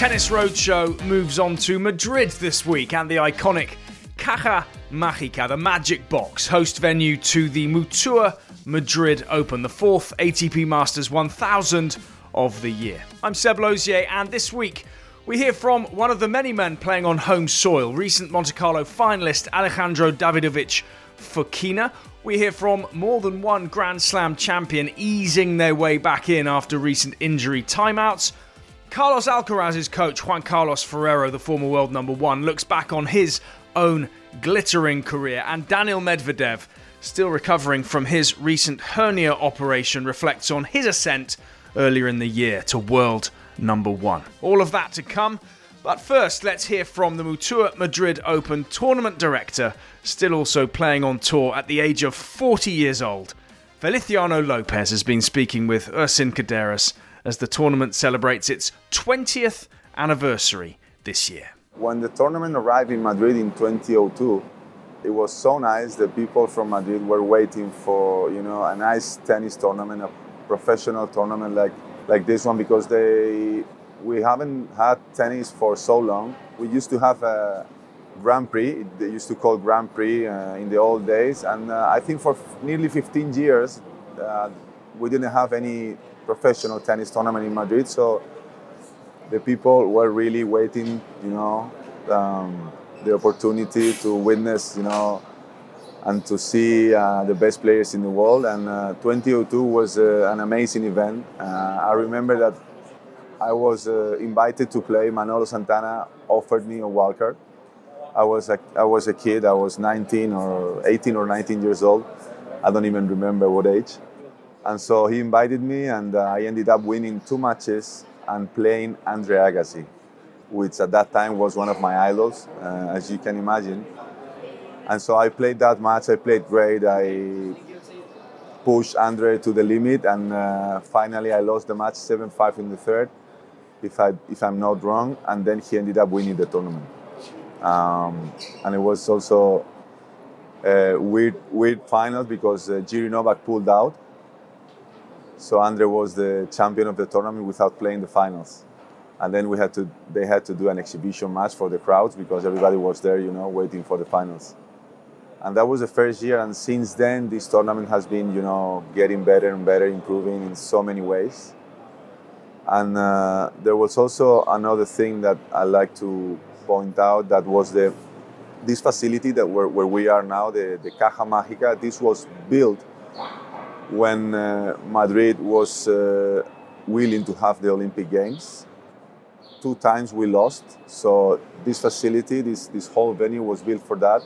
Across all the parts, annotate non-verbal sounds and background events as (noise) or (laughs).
Tennis Roadshow moves on to Madrid this week and the iconic Caja Mágica, the Magic Box, host venue to the Mutua Madrid Open, the fourth ATP Masters 1000 of the year. I'm Seb Lauzier, and this week we hear from one of the many men playing on home soil, recent Monte Carlo finalist Alejandro Davidovich Fokina. We hear from more than one Grand Slam champion easing their way back in after recent injury timeouts. Carlos Alcaraz's coach, Juan Carlos Ferrero, the former world number one, looks back on his own glittering career, and Daniil Medvedev, still recovering from his recent hernia operation, reflects on his ascent earlier in the year to world number one. All of that to come. But first, let's hear from the Mutua Madrid Open tournament director, still also playing on tour at the age of 40 years old. Feliciano Lopez has been speaking with Ersin Kaderas as the tournament celebrates its 20th anniversary this year. When the tournament arrived in Madrid in 2002, it was so nice that people from Madrid were waiting for, you know, a nice tennis tournament, a professional tournament like like this one because they we haven't had tennis for so long. We used to have a Grand Prix. They used to call Grand Prix uh, in the old days, and uh, I think for f- nearly 15 years uh, we didn't have any professional tennis tournament in Madrid. So the people were really waiting, you know, um, the opportunity to witness, you know, and to see uh, the best players in the world. And uh, 2002 was uh, an amazing event. Uh, I remember that I was uh, invited to play. Manolo Santana offered me a wildcard. I was a, I was a kid. I was 19 or 18 or 19 years old. I don't even remember what age. And so he invited me, and uh, I ended up winning two matches and playing Andre Agassi, which at that time was one of my idols, uh, as you can imagine. And so I played that match. I played great. I pushed Andre to the limit, and uh, finally I lost the match 7-5 in the third, if I if I'm not wrong. And then he ended up winning the tournament. Um, and it was also a weird weird final because uh, Novak pulled out. So Andre was the champion of the tournament without playing the finals. And then we had to they had to do an exhibition match for the crowds because everybody was there, you know, waiting for the finals. And that was the first year and since then this tournament has been, you know, getting better and better, improving in so many ways. And uh, there was also another thing that I like to point out that was the this facility that where, where we are now, the, the Caja Mágica, this was built when uh, Madrid was uh, willing to have the Olympic Games. Two times we lost, so this facility, this, this whole venue was built for that.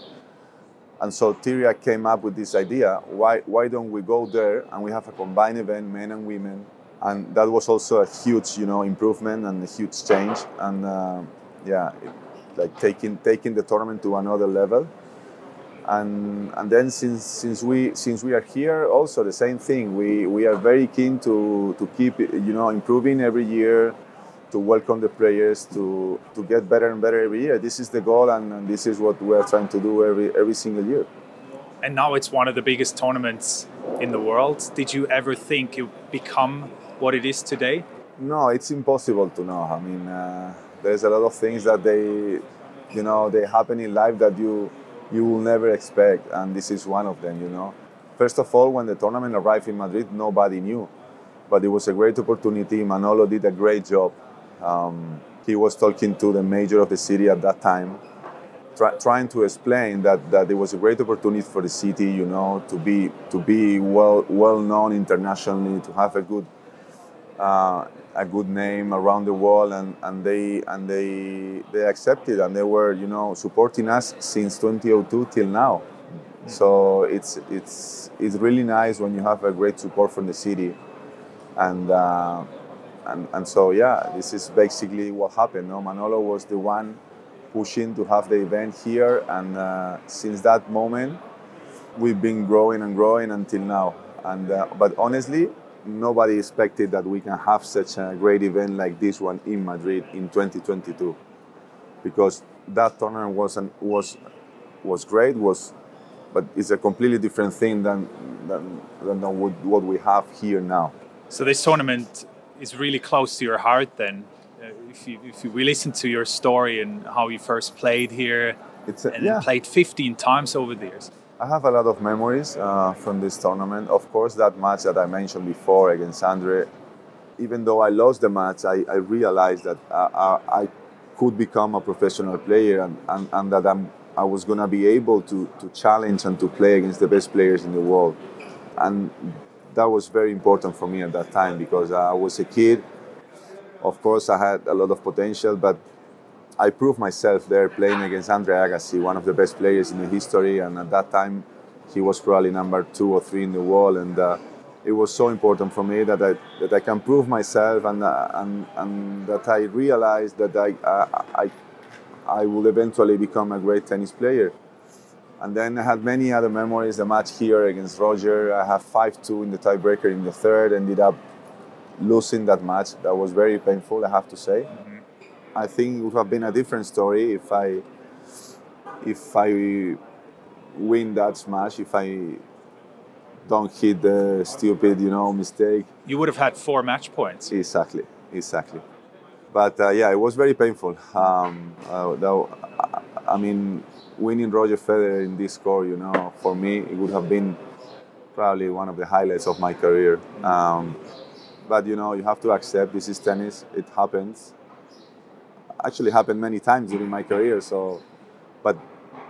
And so Tiriac came up with this idea, why, why don't we go there and we have a combined event, men and women. And that was also a huge, you know, improvement and a huge change. And uh, yeah, it, like taking, taking the tournament to another level and and then since since we since we are here also the same thing. We we are very keen to to keep you know improving every year to welcome the players to to get better and better every year. This is the goal and, and this is what we are trying to do every every single year. And now it's one of the biggest tournaments in the world. Did you ever think it would become what it is today? No it's impossible to know. I mean uh, there's a lot of things that they you know they happen in life that you you will never expect, and this is one of them, you know. First of all, when the tournament arrived in Madrid, nobody knew, but it was a great opportunity. Manolo did a great job. Um, he was talking to the mayor of the city at that time, try, trying to explain that, that it was a great opportunity for the city, you know, to be to be well well known internationally, to have a good uh, a good name around the world and, and they and they they accepted and they were you know supporting us since 2002 till now. So it's it's it's really nice when you have a great support from the city. And uh, and, and so yeah this is basically what happened no? Manolo was the one pushing to have the event here and uh, since that moment we've been growing and growing until now. And uh, but honestly nobody expected that we can have such a great event like this one in Madrid in 2022 because that tournament was an, was was great was but it's a completely different thing than than, than what, what we have here now so this tournament is really close to your heart then Uh, if you if you we listen to your story and how you first played here, It's a, and yeah. played 15 times over the years. I have a lot of memories uh, from this tournament. Of course, that match that I mentioned before against Andre, even though I lost the match, I, I realized that uh, I, I could become a professional player and, and, and that I'm, I was going to be able to, to challenge and to play against the best players in the world. And that was very important for me at that time because I was a kid. Of course, I had a lot of potential, but I proved myself there playing against Andre Agassi, one of the best players in the history, and at that time he was probably number two or three in the world, and uh, it was so important for me that I that I can prove myself and uh, and, and that I realized that I, I I will eventually become a great tennis player. And then I had many other memories. The match here against Roger, I have 5-2 in the tiebreaker in the third, ended up losing that match. That was very painful, I have to say. I think it would have been a different story if I if I win that smash, if I don't hit the stupid, you know, mistake. You would have had four match points. Exactly, exactly. But uh, yeah, it was very painful. Um, uh, though, I mean, winning Roger Federer in this score, you know, for me, it would have been probably one of the highlights of my career. Um, but you know, you have to accept this is tennis. It happens. Actually, happened many times during my career. So, but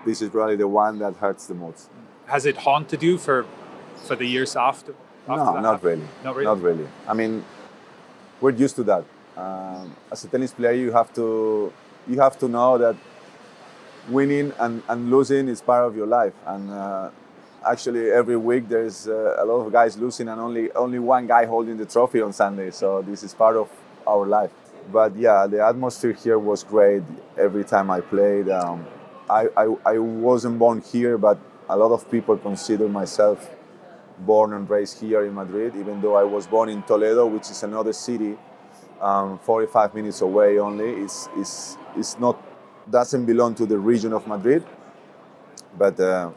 this is probably the one that hurts the most. Has it haunted you for for the years after? after no, that not happened? really. Not really? Not really. I mean, we're used to that. Um, as a tennis player, you have to you have to know that winning and, and losing is part of your life. And uh, actually, every week there's uh, a lot of guys losing and only only one guy holding the trophy on Sunday. So this is part of our life. But yeah, the atmosphere here was great. Every time I played, um, I, I I wasn't born here, but a lot of people consider myself born and raised here in Madrid, even though I was born in Toledo, which is another city, um, 45 minutes away only. It's, it's, it's not, doesn't belong to the region of Madrid, but uh,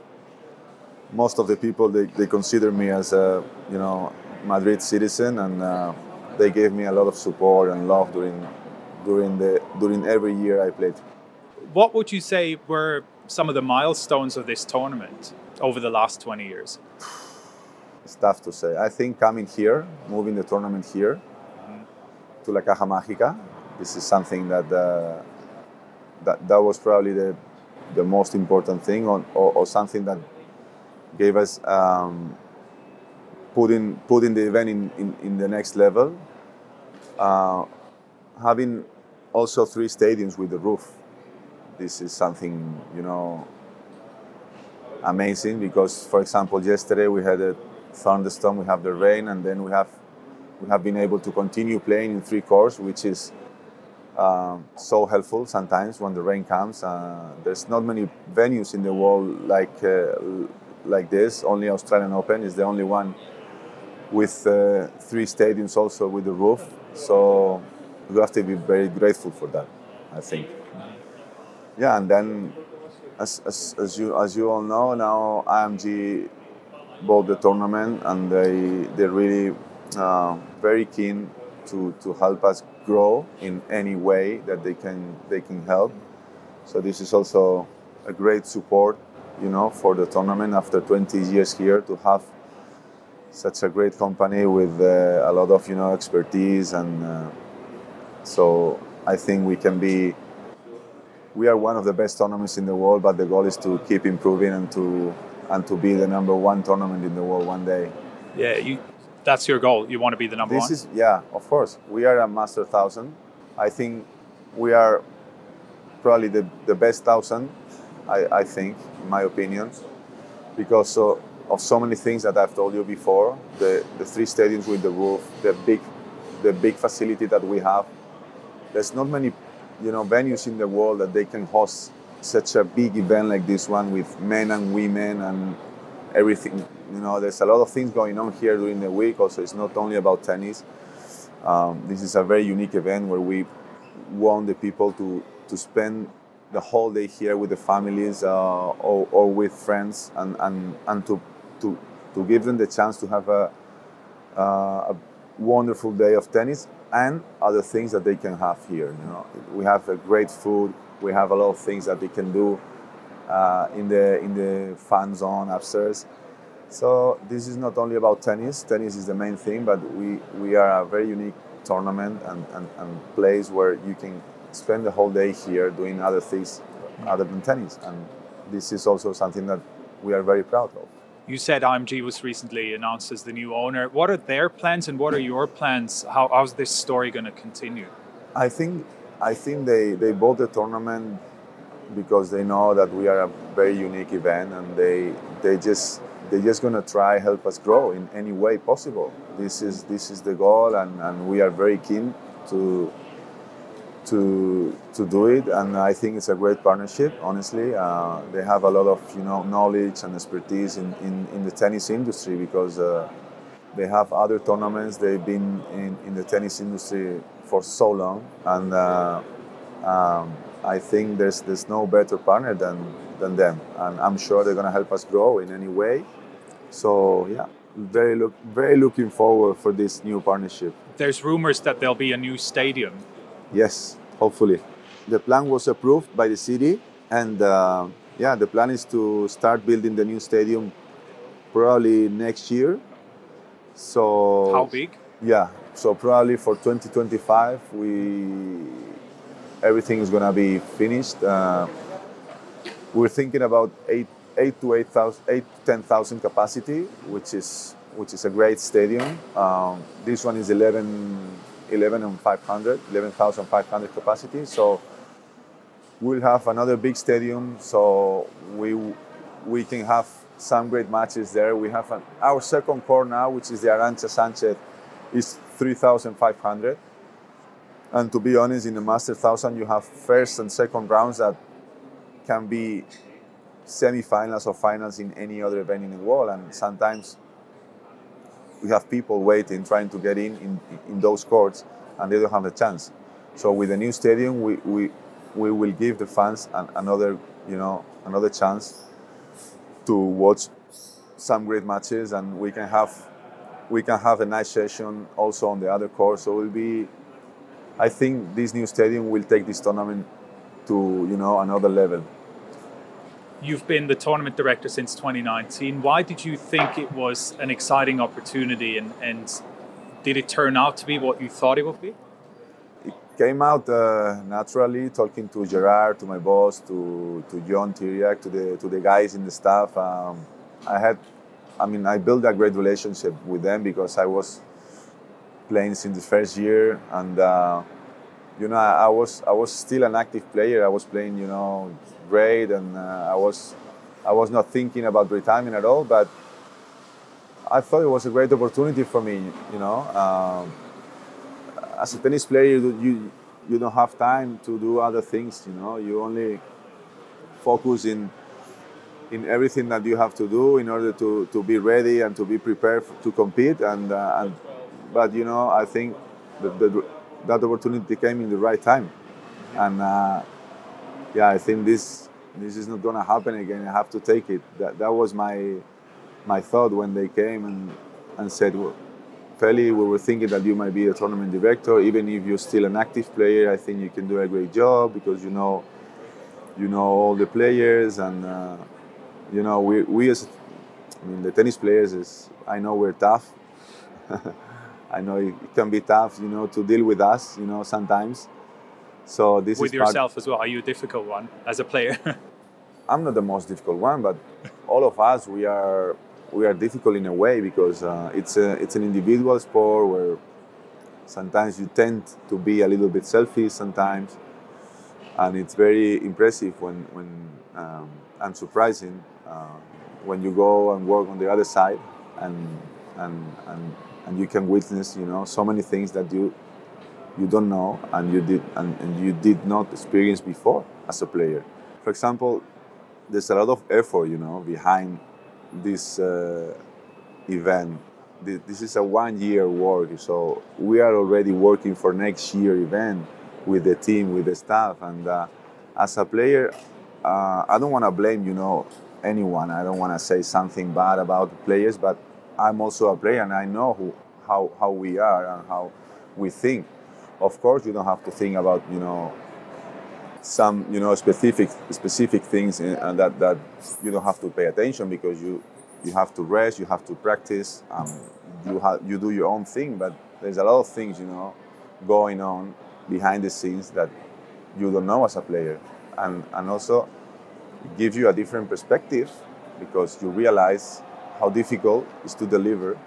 most of the people, they, they consider me as a, you know, Madrid citizen and uh, they gave me a lot of support and love during, during, the, during every year I played. What would you say were some of the milestones of this tournament over the last 20 years? It's tough to say. I think coming here, moving the tournament here to La Caja Mágica, this is something that uh, that, that was probably the, the most important thing, or, or, or something that gave us um, putting putting the event in, in, in the next level. Uh, having also three stadiums with the roof. This is something you know amazing because, for example, yesterday we had a thunderstorm, we have the rain, and then we have we have been able to continue playing in three courts, which is um, so helpful sometimes when the rain comes. Uh, there's not many venues in the world like uh, like this. Only Australian Open is the only one with uh, three stadiums also with the roof. So we have to be very grateful for that. I think. Yeah, and then as, as, as you as you all know now, IMG bought the tournament and they they're really uh, very keen to, to help us grow in any way that they can they can help. So this is also a great support, you know, for the tournament after 20 years here to have such a great company with uh, a lot of you know expertise and uh, so I think we can be we are one of the best tournaments in the world but the goal is to keep improving and to and to be the number one tournament in the world one day. Yeah, you. That's your goal. You want to be the number This one. is yeah, of course. We are a master thousand. I think we are probably the, the best thousand. I, I think, in my opinion, because so, of so many things that I've told you before. The the three stadiums with the roof, the big the big facility that we have. There's not many, you know, venues in the world that they can host such a big event like this one with men and women and everything. You know, there's a lot of things going on here during the week. Also, it's not only about tennis. Um, this is a very unique event where we want the people to, to spend the whole day here with the families uh, or, or with friends and, and, and to, to, to give them the chance to have a, uh, a wonderful day of tennis and other things that they can have here. You know, we have a great food. We have a lot of things that they can do uh, in the in the fan zone upstairs. So this is not only about tennis. Tennis is the main thing, but we, we are a very unique tournament and, and, and place where you can spend the whole day here doing other things other than tennis. And this is also something that we are very proud of. You said IMG was recently announced as the new owner. What are their plans and what are your plans? How, how's this story going to continue? I think I think they, they bought the tournament because they know that we are a very unique event and they they just they're just gonna try help us grow in any way possible. This is this is the goal, and, and we are very keen to to to do it. And I think it's a great partnership. Honestly, uh, they have a lot of you know knowledge and expertise in, in, in the tennis industry because uh, they have other tournaments. They've been in, in the tennis industry for so long, and uh, um, I think there's there's no better partner than than them, and I'm sure they're gonna help us grow in any way. So yeah, very look very looking forward for this new partnership. There's rumors that there'll be a new stadium. Yes, hopefully. The plan was approved by the city, and uh, yeah, the plan is to start building the new stadium probably next year. So how big? Yeah, so probably for 2025 we everything is gonna be finished. Uh, we're thinking about eight eight to eight thousand, eight to ten thousand capacity, which is which is a great stadium. Um, this one is 11, 11 and 500, 11,500 capacity. So we'll have another big stadium. So we we can have some great matches there. We have an, our second court now, which is the Arantxa Sanchez, is 3,500. And to be honest, in the Master 1000, you have first and second rounds that can be semifinals or finals in any other event in the world, and sometimes we have people waiting, trying to get in in, in those courts, and they don't have the chance. So with the new stadium, we, we, we will give the fans an, another, you know, another chance to watch some great matches, and we can have we can have a nice session also on the other court. So it will be, I think this new stadium will take this tournament to you know another level. You've been the tournament director since 2019. Why did you think it was an exciting opportunity and, and did it turn out to be what you thought it would be? It came out uh, naturally, talking to Gerard, to my boss, to, to Ion Tiriac, to the, to the guys in the staff. Um, I had, I mean, I built a great relationship with them because I was playing since the first year and uh, you know, I, was I was still an active player. I was playing, you know, great, and uh, I was I was not thinking about retirement at all. But I thought it was a great opportunity for me. You know, um, as a tennis player, you you don't have time to do other things. You know, you only focus in in everything that you have to do in order to, to be ready and to be prepared to compete. And, uh, and but you know, I think the, the that opportunity came in the right time, and uh, yeah, I think this this is not gonna happen again. I have to take it. That that was my my thought when they came and and said, well, Feli, we were thinking that you might be a tournament director, even if you're still an active player. I think you can do a great job because you know you know all the players and uh, you know we we as I mean the tennis players is I know we're tough. (laughs) I know it, can be tough, you know, to deal with us, you know, sometimes. So this with yourself part... as well. Are you a difficult one as a player? (laughs) I'm not the most difficult one, but all of us we are we are difficult in a way because uh, it's a it's an individual sport where sometimes you tend to be a little bit selfish sometimes, and it's very impressive when when um, and surprising uh, when you go and work on the other side and and and and you can witness you know so many things that you you don't know and you did and, and you did not experience before as a player. For example there's a lot of effort you know behind this uh, event. This is a one year work so we are already working for next year event with the team with the staff and uh, as a player uh, i don't want to blame you know anyone. I don't want to say something bad about players but I'm also a player and I know who, how, how we are and how we think. Of course, you don't have to think about you know some you know specific specific things in, and that that you don't have to pay attention because you you have to rest, you have to practice, um, you have you do your own thing. But there's a lot of things you know going on behind the scenes that you don't know as a player, and and also give you a different perspective because you realize how difficult it is to deliver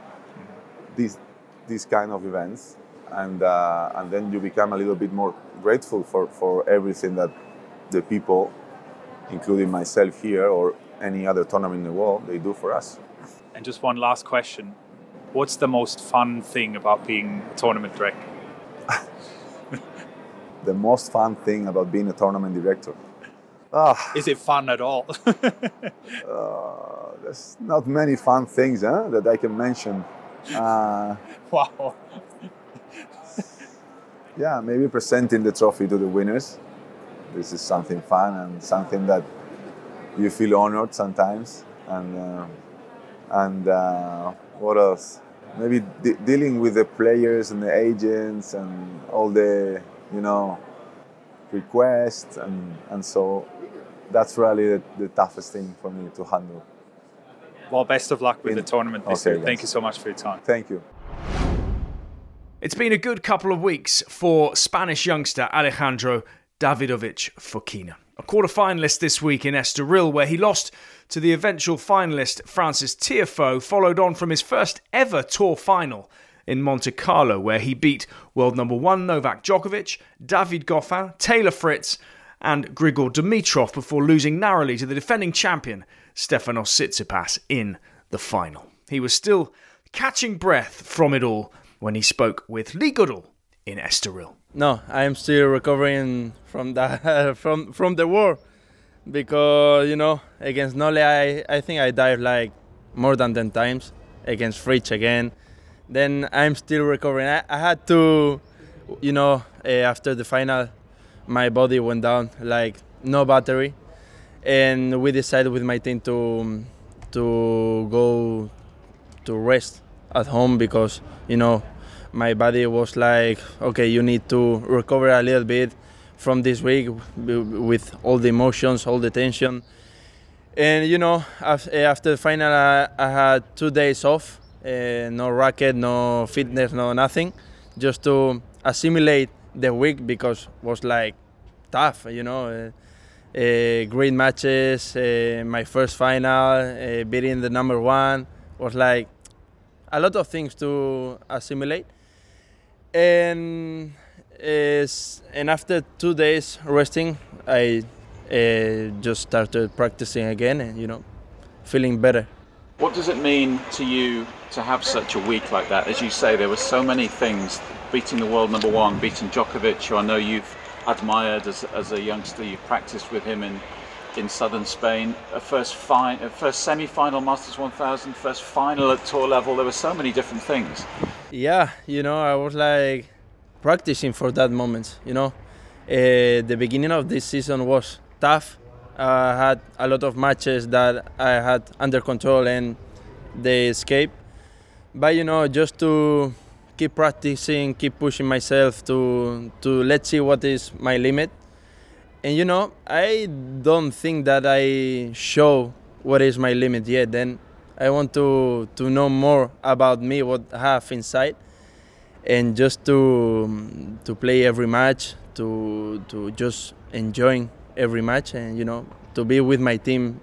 these these kind of events and uh, and then you become a little bit more grateful for, for everything that the people including myself here or any other tournament in the world they do for us. And just one last question. What's the most fun thing about being a tournament director? (laughs) The most fun thing about being a tournament director? Ah. is it fun at all? (laughs) Uh, there's not many fun things huh, that i can mention. Uh, (laughs) wow (laughs) yeah, maybe presenting the trophy to the winners. This is something fun and something that you feel honored sometimes. And uh, and uh, what else? Maybe de- dealing with the players and the agents and all the you know requests and and so that's really the, the toughest thing for me to handle. Well, best of luck with In, the tournament this okay, year. Yes. Thank you so much for your time. Thank you. It's been a good couple of weeks for Spanish youngster Alejandro Davidovich Fokina. A quarter finalist this week in Estoril, where he lost to the eventual finalist Frances Tiafoe, followed on from his first ever tour final in Monte Carlo, where he beat world number one Novak Djokovic, David Goffin, Taylor Fritz, and Grigor Dimitrov before losing narrowly to the defending champion Stefanos Tsitsipas in the final. He was still catching breath from it all when he spoke with Lee Goodall in Estoril. No, I am still recovering from that (laughs) from from the war because you know against Nole I, I think I dived like more than 10 times against Fritz again. Then I'm still recovering. I, I had to, you know, uh, after the final, my body went down like no battery, and we decided with my team to to go to rest at home because you know my body was like okay you need to recover a little bit from this week with all the emotions all the tension and you know after the final i, I had two days off uh, no racket no fitness no nothing just to assimilate the week because was like tough you know uh, uh, great matches my first final beating the number one was like a lot of things to assimilate. And is and after two days resting, I uh, just started practicing again, and you know, feeling better. What does it mean to you to have such a week like that? As you say, there were so many things. Beating the world number one, beating Djokovic, who I know you've admired as, as a youngster. You've practiced with him in in southern Spain. A first fine, a first semi-final Masters 1000, first final at tour level. There were so many different things. Yeah, you know, I was like practicing for that moment. You know, uh, the beginning of this season was tough. I had a lot of matches that I had under control and they escaped. But you know, just to keep practicing, keep pushing myself to to let's see what is my limit and you know i don't think that i show what is my limit yet then i want to to know more about me what i have inside and just to to play every match to to just enjoying every match and you know to be with my team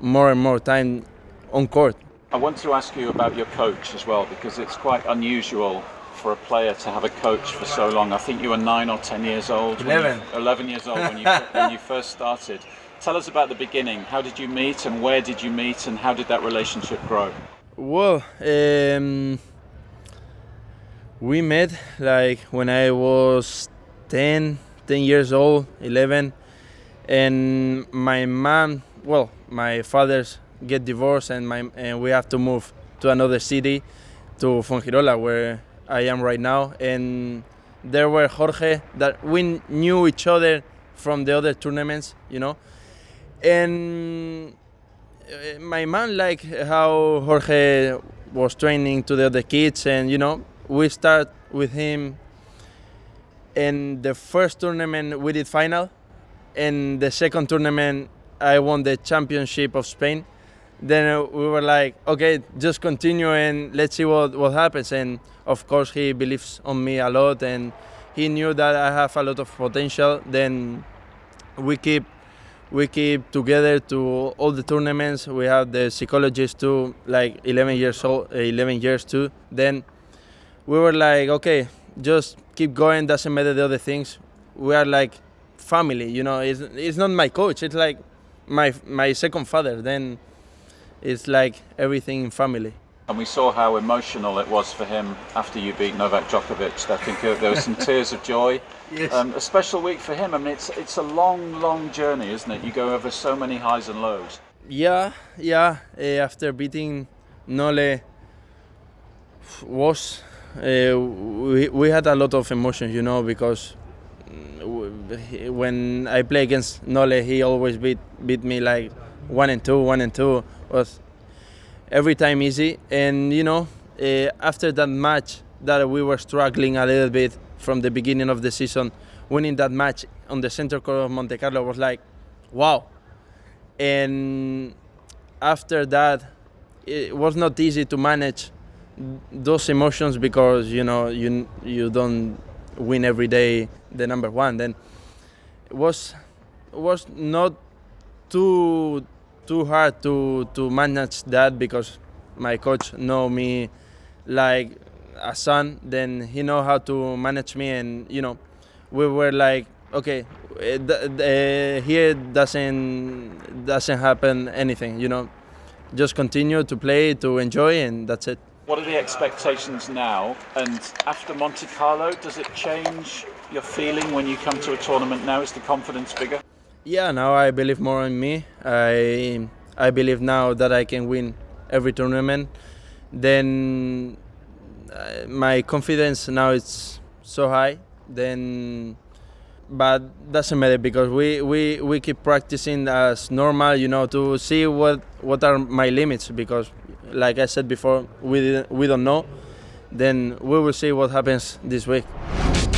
more and more time on court i want to ask you about your coach as well because it's quite unusual for a player to have a coach for so long. I think you were nine or ten years old. Eleven. You, Eleven years old when you when you first started. Tell us about the beginning. How did you meet, and where did you meet, and how did that relationship grow? Well, um, we met like when I was 10, 10 years old, 11, and my mom, well, my father's get divorced, and my and we have to move to another city, to Fuengirola, where I am right now. And there were Jorge that we knew each other from the other tournaments, you know. And uh, my man liked how Jorge was training to the other kids, and you know, we start with him In the first tournament, we did final. In the second tournament, I won the championship of Spain. Then uh, we were like, okay, just continue and let's see what, what happens. And of course, he believes on me a lot, and he knew that I have a lot of potential. Then we keep we keep together to all the tournaments. We have the psychologist too, like 11 years old, eh, 11 years too. Then we were like, okay, just keep going. Doesn't matter the other things. We are like family, you know. It's it's not my coach. It's like my my second father. Then it's like everything in family. And we saw how emotional it was for him after you beat Novak Djokovic. I think there were some (laughs) tears of joy. Yes. Um, a special week for him. I mean, it's it's a long, long journey, isn't it? You go over so many highs and lows. Yeah, yeah. Uh, after beating Nole was uh, we we had a lot of emotions, you know, because mm, when I play against Nole, he always beat beat me like one and two, one and two was every time easy. And you know, uh, after that match that we were struggling a little bit from the beginning of the season, winning that match on the center court of Monte Carlo was like, wow. And after that, it was not easy to manage those emotions because you know you you don't win every day the number one. Then it was was not too too hard to to manage that because my coach know me like a son. Then he know how to manage me, and you know we were like okay uh, here doesn't doesn't happen anything you know. Just continue to play to enjoy and that's it. What are the expectations now? And after monte carlo does it change your feeling when you come to a tournament now? Is the confidence bigger yeah now i believe more in me. I i believe now that i can win every tournament. Then uh, my confidence now it's so high. Then but doesn't matter because we, we, we keep practicing as normal you know to see what what are my limits because like i said before we didn't, we don't know. Then we will see what happens this week.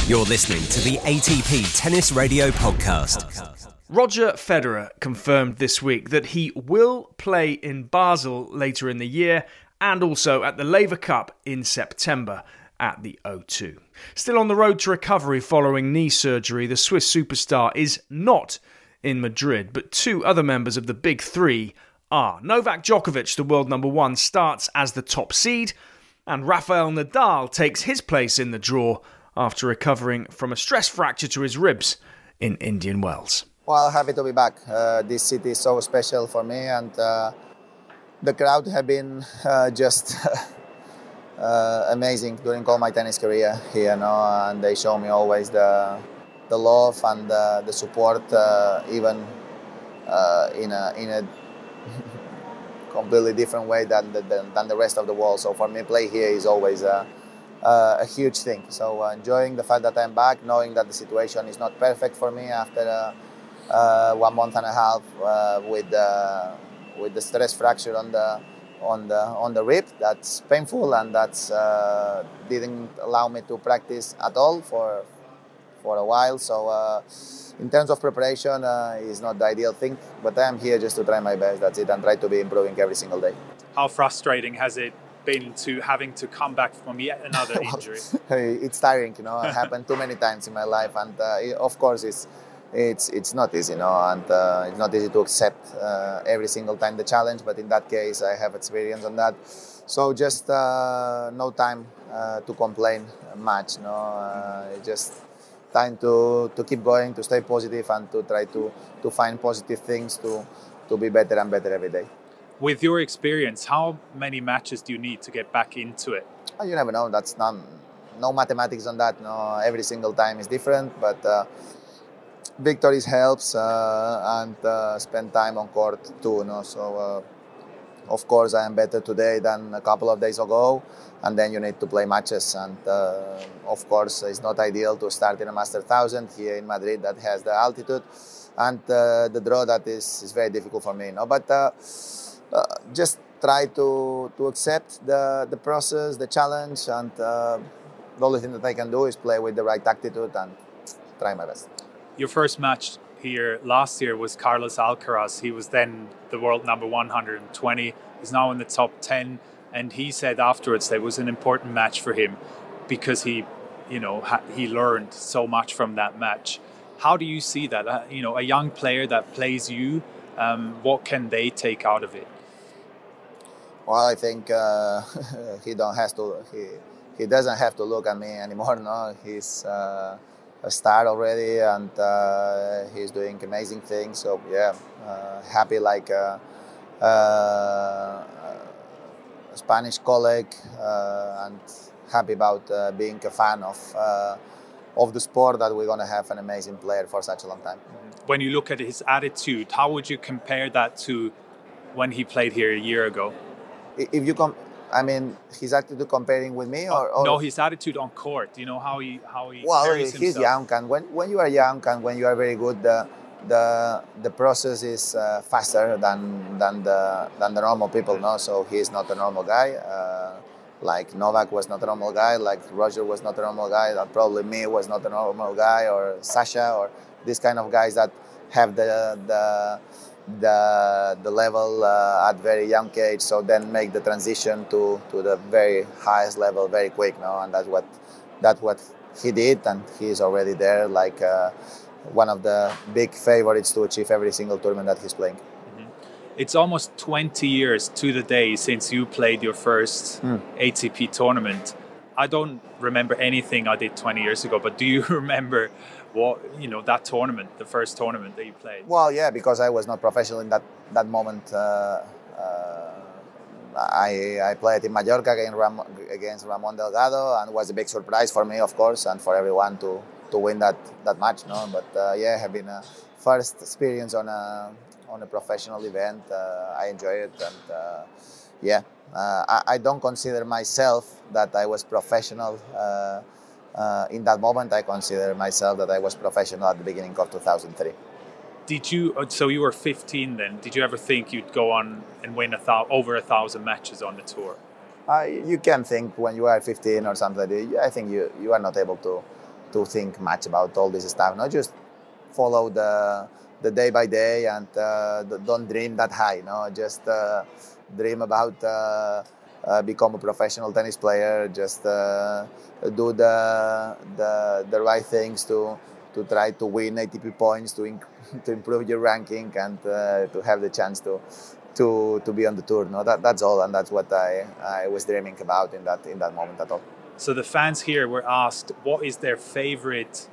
You're listening to the atp tennis radio podcast roger federer confirmed this week that he will play in basel later in the year and also at the laver cup in september at the O2. Still on the road to recovery following knee surgery, the Swiss superstar is not in Madrid, but two other members of the Big Three are. Novak Djokovic, the world number one, starts as the top seed, and Rafael Nadal takes his place in the draw after recovering from a stress fracture to his ribs in Indian Wells. Well, happy to be back. Uh, this city is so special for me, and uh, the crowd have been uh, just (laughs) uh, amazing during all my tennis career here, you know, and they show me always the the love and the, the support, uh, even uh, in a in a (laughs) completely different way than the, than, the rest of the world. So for me, play here is always a, a, huge thing. So uh, enjoying the fact that I'm back, knowing that the situation is not perfect for me after uh, one month and a half with with the stress fracture on the on the on the rib. That's painful, and that's uh, didn't allow me to practice at all for for a while. So, uh, in terms of preparation, uh, is not the ideal thing. But I'm here just to try my best. That's it, and try to be improving every single day. How frustrating has it been to having to come back from yet another (laughs) injury? (laughs) it's tiring, you know. It happened too many times in my life, and uh, of course, it's it's it's not easy, know, and uh, it's not easy to accept uh, every single time the challenge. But in that case, I have experience on that, so just uh, no time uh, to complain much. Know, uh, just time to to keep going, to stay positive, and to try to to find positive things to to be better and better every day. With your experience, how many matches do you need to get back into it? Oh, you never know. That's not no mathematics on that. No, every single time is different, but uh, victories helps uh, and uh, spend time on court too. No? So uh, of course I am better today than a couple of days ago, and then you need to play matches. And uh, of course it's not ideal to start in a Master Thousand here in Madrid that has the altitude and uh, the draw that is, is very difficult for me. But uh, just try to to accept the the process, the challenge, and the only thing that I can do is play with the right attitude and try my best. Your first match here last year was Carlos Alcaraz. He was then the world number 120. He's now in the top 10, and he said afterwards that it was an important match for him because he, you know, ha- he learned so much from that match. How do you see that? Uh, you know, a young player that plays you, um, what can they take out of it? Well, I think uh, (laughs) he don't has to. He he doesn't have to look at me anymore. (laughs) No, he's uh, a star already, and uh, he's doing amazing things. So yeah, uh, happy like a, uh, a Spanish colleague, and happy about being a fan of of the sport that we're gonna have an amazing player for such a long time. When you look at his attitude, how would you compare that to when he played here a year ago? if you come, I mean, his attitude comparing with me, or, or, no, his attitude on court. You know how he how he. Well, he's himself. young, and when when you are young and when you are very good, the the the process is uh, faster than than the than the normal people. No, so he's not a normal guy. Uh, like Novak was not a normal guy, like Roger was not a normal guy, that probably me was not a normal guy, or Sasha, or these kind of guys that have the the the the level uh, at very young age so then make the transition to to the very highest level very quick now and that's what that's what he did and he's already there like uh, one of the big favorites to achieve every single tournament that he's playing mm-hmm. it's almost 20 years to the day since you played your first mm. ATP tournament I don't remember anything I did 20 years ago but do you (laughs) remember what you know that tournament, the first tournament that you played? Well, yeah, because I was not professional in that that moment. Uh, uh, I I played in Mallorca against, Ram, against Ramon Delgado, and it was a big surprise for me, of course, and for everyone to to win that that match. No, but uh, yeah, have been a first experience on a on a professional event. Uh, I enjoy it, and uh, yeah, uh, I, I, don't consider myself that I was professional uh, in that moment, I consider myself that I was professional at the beginning of 2003. Did you? Uh, so you were 15 then. Did you ever think you'd go on and win a thou, over a thousand matches on the tour? Uh, you can think when you are 15 or something. I think you, you are not able to to think much about all this stuff. Not just follow the the day by day and uh, don't dream that high. No, just uh, dream about uh, uh, become a professional tennis player. Just uh, do the, the the right things to to try to win ATP points, to inc- (laughs) to improve your ranking, and uh, to have the chance to to to be on the tour. No, that, that's all, and that's what I I was dreaming about in that in that moment at all. So the fans here were asked what is their favorite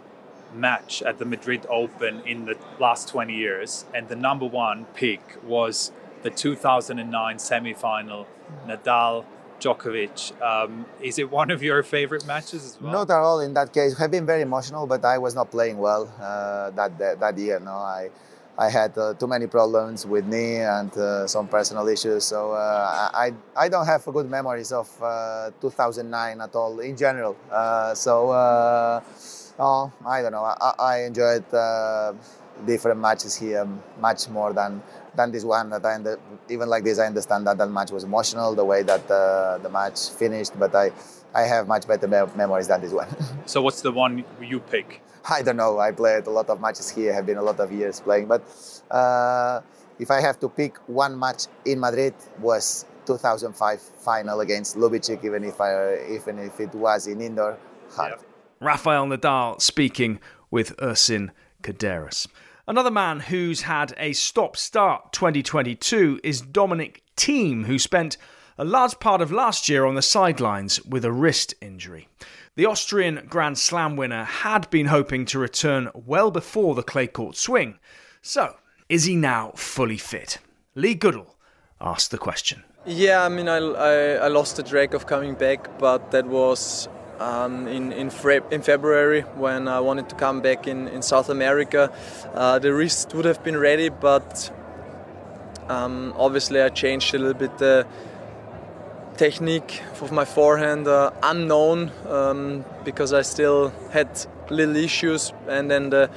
match at the Madrid Open in the last 20 years, and the number one pick was the 2009 semi-final Nadal Djokovic. Um, is it one of your favorite matches as well? Not at all. In that case, have been very emotional, but I was not playing well uh, that, that, that year. No, I I had uh, too many problems with knee and uh, some personal issues. So uh, I I don't have good memories of uh, 2009 at all in general. Uh, so oh, I don't know. I, I enjoyed different matches here much more than than this one. That I even like this, I understand that that match was emotional, the way that uh, the match finished. But I, I have much better me- memories than this one. (laughs) so what's the one you pick? I don't know. I played a lot of matches here. Have been a lot of years playing, but uh, if I have to pick one match in Madrid, was 2005 final against Ljubicic, even if I, even if it was in indoor. Hard. Yeah. Rafael Nadal speaking with Ersin Kaderas. Another man who's had a stop start 2022 is Dominic Thiem, who spent a large part of last year on the sidelines with a wrist injury. The Austrian Grand Slam winner had been hoping to return well before the clay court swing. So, is he now fully fit? Lee Goodall asked the question. Yeah, I mean, I, I, I lost the track of coming back, but that was um, in in, in, February when I wanted to come back in, in South America. Uh, the wrist would have been ready, but um, obviously I changed a little bit the technique of my forehand, uh, unknown um, because I still had little issues, and then the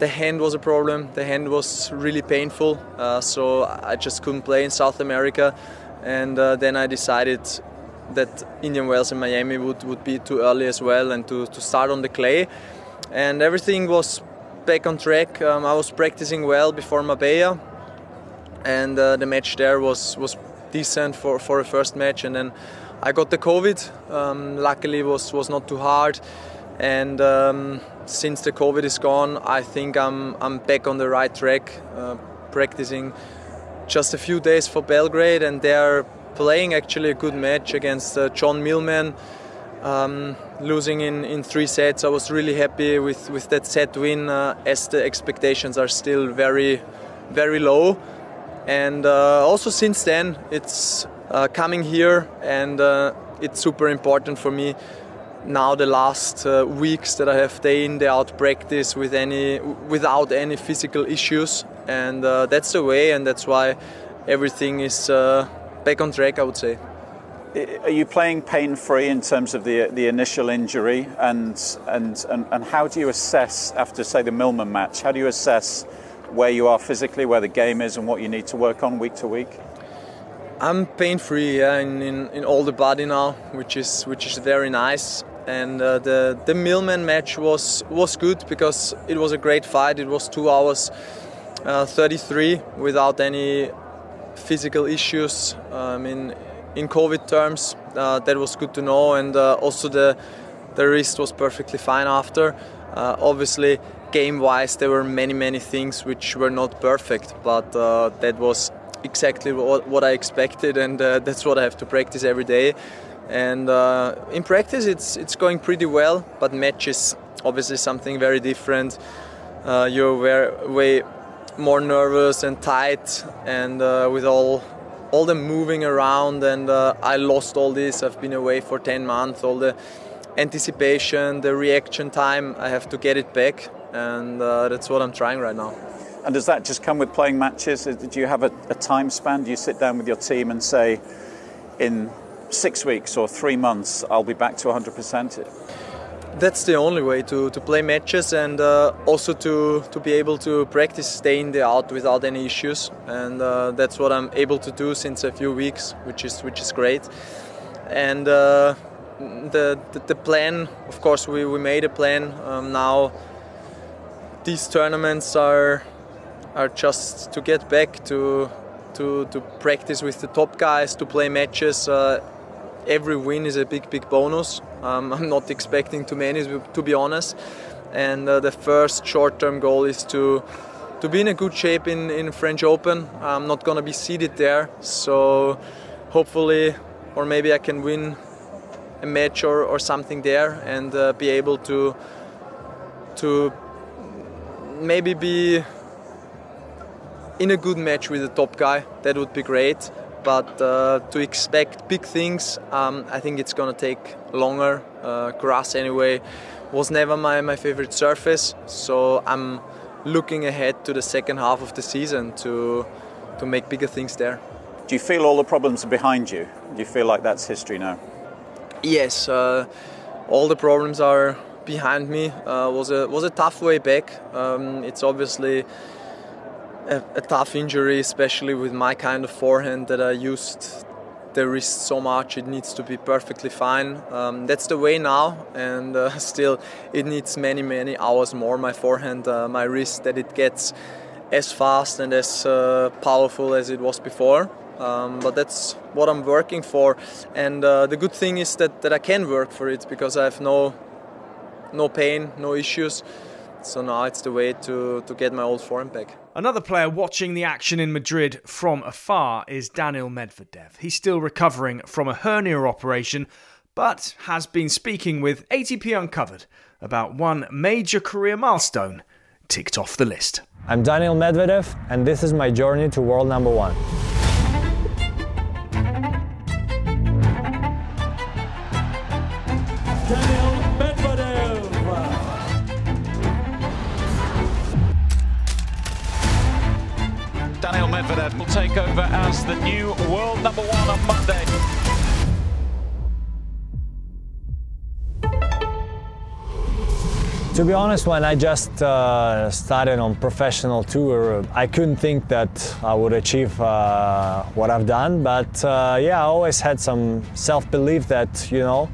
the hand was a problem. The hand was really painful, uh, so I just couldn't play in South America. And uh, then I decided that Indian Wells and Miami would, would be too early as well and to, to start on the clay. And everything was back on track. Um, I was practicing well before Marbella, and uh, the match there was was decent for for a first match. And then I got the COVID. Um, luckily, was was not too hard. And um, since the COVID is gone, I think I'm I'm back on the right track, uh, practicing just a few days for Belgrade, and they're playing actually a good match against uh, John Millman. Um, losing in, in three sets, I was really happy with, with that set win uh, as the expectations are still very, very low. And uh, also since then, it's uh, coming here and uh, it's super important for me now the last uh, weeks that I have day in day out practice with any without any physical issues and uh, that's the way and that's why everything is back on track I would say. Are you playing pain free in terms of the the initial injury, and, and and and how do you assess after say the Millman match? How do you assess where you are physically, where the game is, and what you need to work on week to week? I'm pain free, yeah, in, in, in all the body now, which is which is very nice. And uh, the the Millman match was was good because it was a great fight. It was two hours, uh, 33 without any physical issues. I mean in COVID terms. Uh, that was good to know, and uh, also the the wrist was perfectly fine after. Uh, obviously, game-wise, there were many many things which were not perfect, but uh, that was exactly what, what I expected, and uh, (laughs) that's what I have to practice every day. And uh, in practice, it's it's going pretty well, but matches obviously something very different. you're way more nervous and tight, and with all all the moving around and uh, I lost all this. I've been away for 10 months. All the anticipation, the reaction time, I have to get it back, and uh, that's what I'm trying right now. And does that just come with playing matches? Do you have a, a time span? Do you sit down with your team and say, in six weeks or three months, I'll be back to 100%? That's the only way to, to play matches and uh, also to, to be able to practice stay in the out without any issues. And uh, that's what I'm able to do since a few weeks which is which is great. And uh, the, the, the plan of course we, we made a plan. Um, now these tournaments are are just to get back to to to practice with the top guys to play matches uh, every win is a big, big bonus. Um, (laughs) I'm not expecting too many, to be honest. And uh, the first short-term goal is to to be in a good shape in, in French Open. I'm not gonna be seated there, so hopefully, or maybe I can win a match or, or something there and uh, be able to to maybe be in a good match with the top guy. That would be great but uh, to expect big things, um, I think it's gonna take longer. Uh, grass, anyway, was never my, my favorite surface, so I'm looking ahead to the second half of the season to to make bigger things there. Do you feel all the problems are behind you? Do you feel like that's history now? Yes, uh, all the problems are behind me. Uh, was a was a tough way back. Um, it's obviously a, a, tough injury, especially with my kind of forehand that I used the wrist so much. It needs to be perfectly fine. Um, that's the way now, and uh, (laughs) still, it needs many, many hours more. My forehand, uh, my wrist, that it gets as fast and as uh, powerful as it was before. Um, but that's what I'm working for, and uh, the good thing is that, that I can work for it because I have no no pain, no issues. So now it's the way to, to get my old form back. Another player watching the action in Madrid from afar is Daniil Medvedev. He's still recovering from a hernia operation, but has been speaking with ATP Uncovered about one major career milestone ticked off the list. I'm Daniil Medvedev, and this is my journey to world number one. Medvedev will take over as the new world number one on Monday. To be honest, when I just uh, started on professional tour, I couldn't think that I would achieve uh, what I've done. But uh, yeah, I always had some self-belief that you know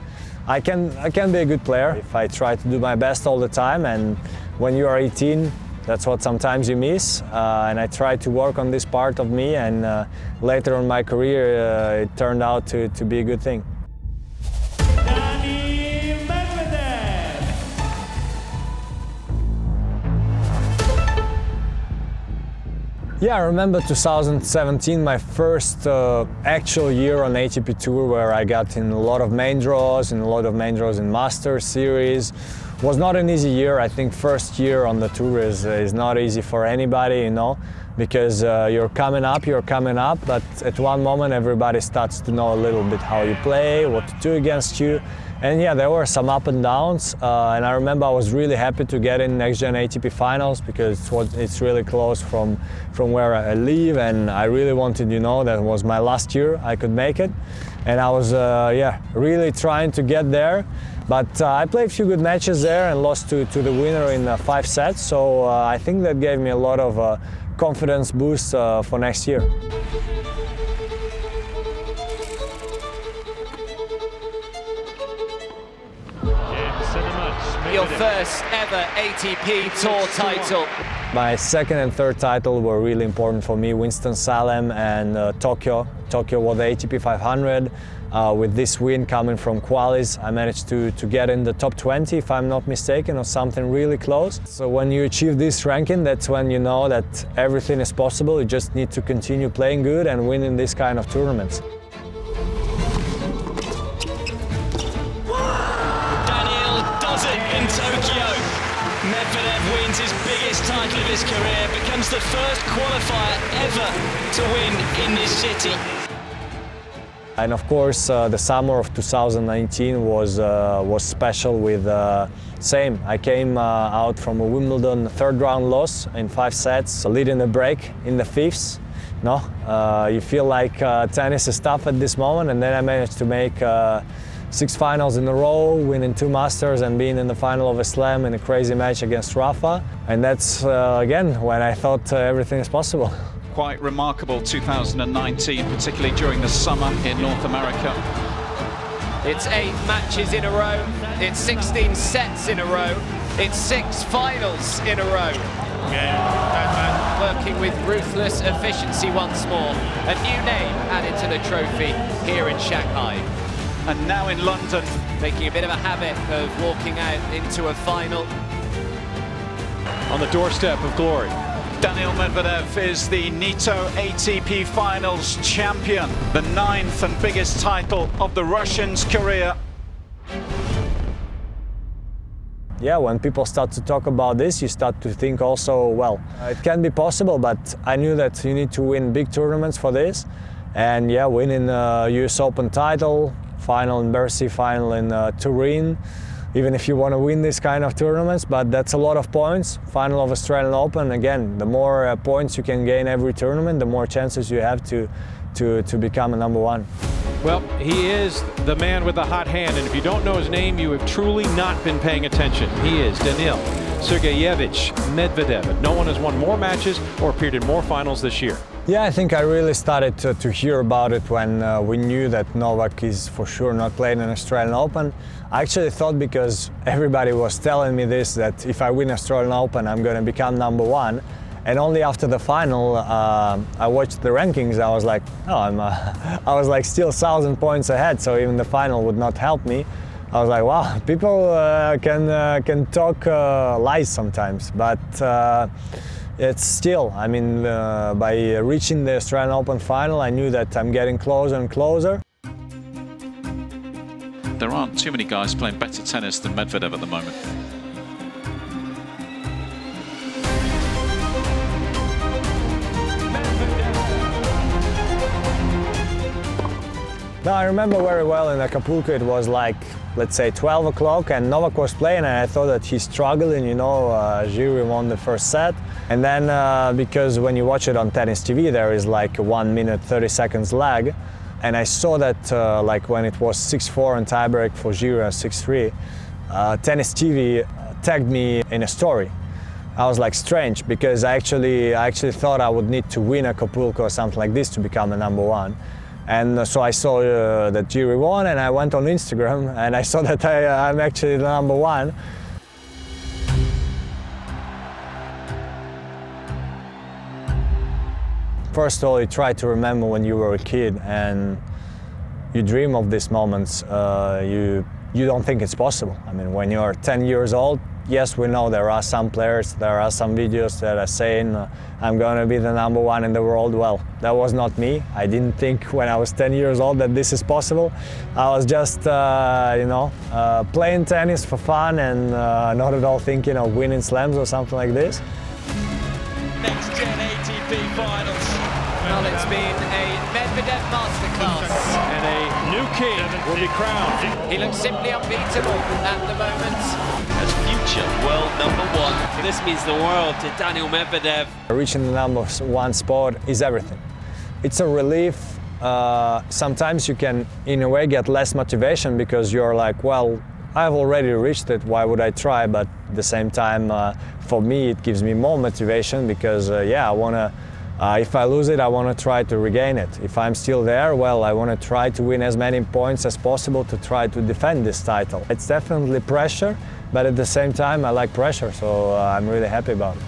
I can I can be a good player if I try to do my best all the time. And when you are 18, that's what sometimes you miss. Uh, and I tried to work on this part of me, and uh, later in my career, uh, it turned out to, to be a good thing. Yeah, I remember 2017, my first uh, actual year on ATP Tour, where I got in a lot of main draws, and a lot of main draws in Master Series. Was not an easy year. I think first year on the tour is, is not easy for anybody, you know, because uh, you're coming up, you're coming up, but at one moment everybody starts to know a little bit how you play, what to do against you, and yeah, there were some up and downs. Uh, and I remember I was really happy to get in next gen ATP finals because it's, what, it's really close from from where I live, and I really wanted, you know, that was my last year I could make it, and I was uh, yeah really trying to get there. But uh, I played a few good matches there and lost to, to the winner in uh, five sets. So uh, I think that gave me a lot of uh, confidence boost for next year. your first ever ATP Tour title. My second and third title were really important for me, Winston-Salem and uh, Tokyo. Tokyo was the ATP 500. Uh, with this win coming from qualis, I managed to, to get in the top 20, if I'm not mistaken, or something really close. So when you achieve this ranking, that's when you know that everything is possible. You just need to continue playing good and winning this kind of tournaments. Does it in Tokyo. Medvedev wins his biggest title of his career, becomes the first qualifier ever to win in this city. And of course, uh, the summer of 2019 was uh, was special. With uh, same, I came uh, out from a Wimbledon third round loss in five sets, leading the break in the fifths. No, uh, you feel like uh, tennis is tough at this moment, and then I managed to make six finals in a row, winning two Masters and being in the final of a Slam in a crazy match against Rafa. And that's, again, when I thought everything is possible. (laughs) Quite remarkable 2019, particularly during the summer in North America. It's eight matches in a row, it's 16 sets in a row, it's six finals in a row. Again, uh, working with ruthless efficiency once more. A new name added to the trophy here in Shanghai and now in London. Making a bit of a habit of walking out into a final. On the doorstep of glory. Daniil Medvedev is the Nitto ATP Finals champion, the ninth and biggest title of the Russian's career. Yeah, when people start to talk about this, you start to think also, well, it can be possible, but I knew that you need to win big tournaments for this. And yeah, winning a US Open title, final in Bercy, final in uh, Turin. Even if you want to win this kind of tournaments, but that's a lot of points. Final of Australian Open, again, the more uh, points you can gain every tournament, the more chances you have to, to, to become a number one. Well, he is the man with the hot hand, and if you don't know his name, you have truly not been paying attention. He is Daniil Sergeyevich Medvedev. No one has won more matches or appeared in more finals this year. Yeah, I think I really started to, to hear about it when uh, we knew that Novak is for sure not playing an Australian Open. I actually thought because everybody was telling me this that if I win Australian Open, I'm going to become number one. And only after the final, uh, I watched the rankings. I was like, oh, I'm, uh, (laughs) I was like still thousand points ahead. So even the final would not help me. I was like, wow, people uh, can uh, can talk uh, lies sometimes, but it's still, I mean, uh, by reaching the Australian Open final, I knew that I'm getting closer and closer. There aren't too many guys playing better tennis than Medvedev at the moment. No, I remember very well in Acapulco it was like, let's say 12 o'clock and Novak was playing and I thought that he's struggling, you know, uh, won the first set. And then uh, because when you watch it on tennis TV there is like 1 minute 30 seconds lag and I saw that uh, like when it was 6-4 and tiebreak for Jiri 6-3, uh, tennis TV tagged me in a story. I was like strange because I actually I actually thought I would need to win a Acapulco or something like this to become a number one. And so I saw uh, that Jiri won, and I went on Instagram (laughs) and I saw that I, I'm actually the number one. First of all, you try to remember when you were a kid and you dream of these moments. Uh, you you don't think it's possible. I mean, when you're 10 years old, yes, we know there are some players, there are some videos that are saying uh, I'm going to be the number one in the world. Well, that was not me. I didn't think when I was 10 years old that this is possible. I was just, uh, you know, uh, playing tennis for fun and uh, not at all thinking of winning slams or something like this. Next Gen ATP Finals. Well, it's been a Medvedev masterclass. And a new king will be crowned. He looks simply unbeatable at the moment. As future world number one. This means the world to Daniil Medvedev. Reaching the number one spot is everything. It's a relief. Uh, sometimes you can, in a way, get less motivation because you're like, well, I've already reached it. Why would I try? But at the same time, uh, for me, it gives me more motivation because, uh, yeah, I want to. Uh, if I lose it, I want to try to regain it. If I'm still there, well, I want to try to win as many points as possible to try to defend this title. It's definitely pressure, but at the same time, I like pressure, so uh, I'm really happy about it.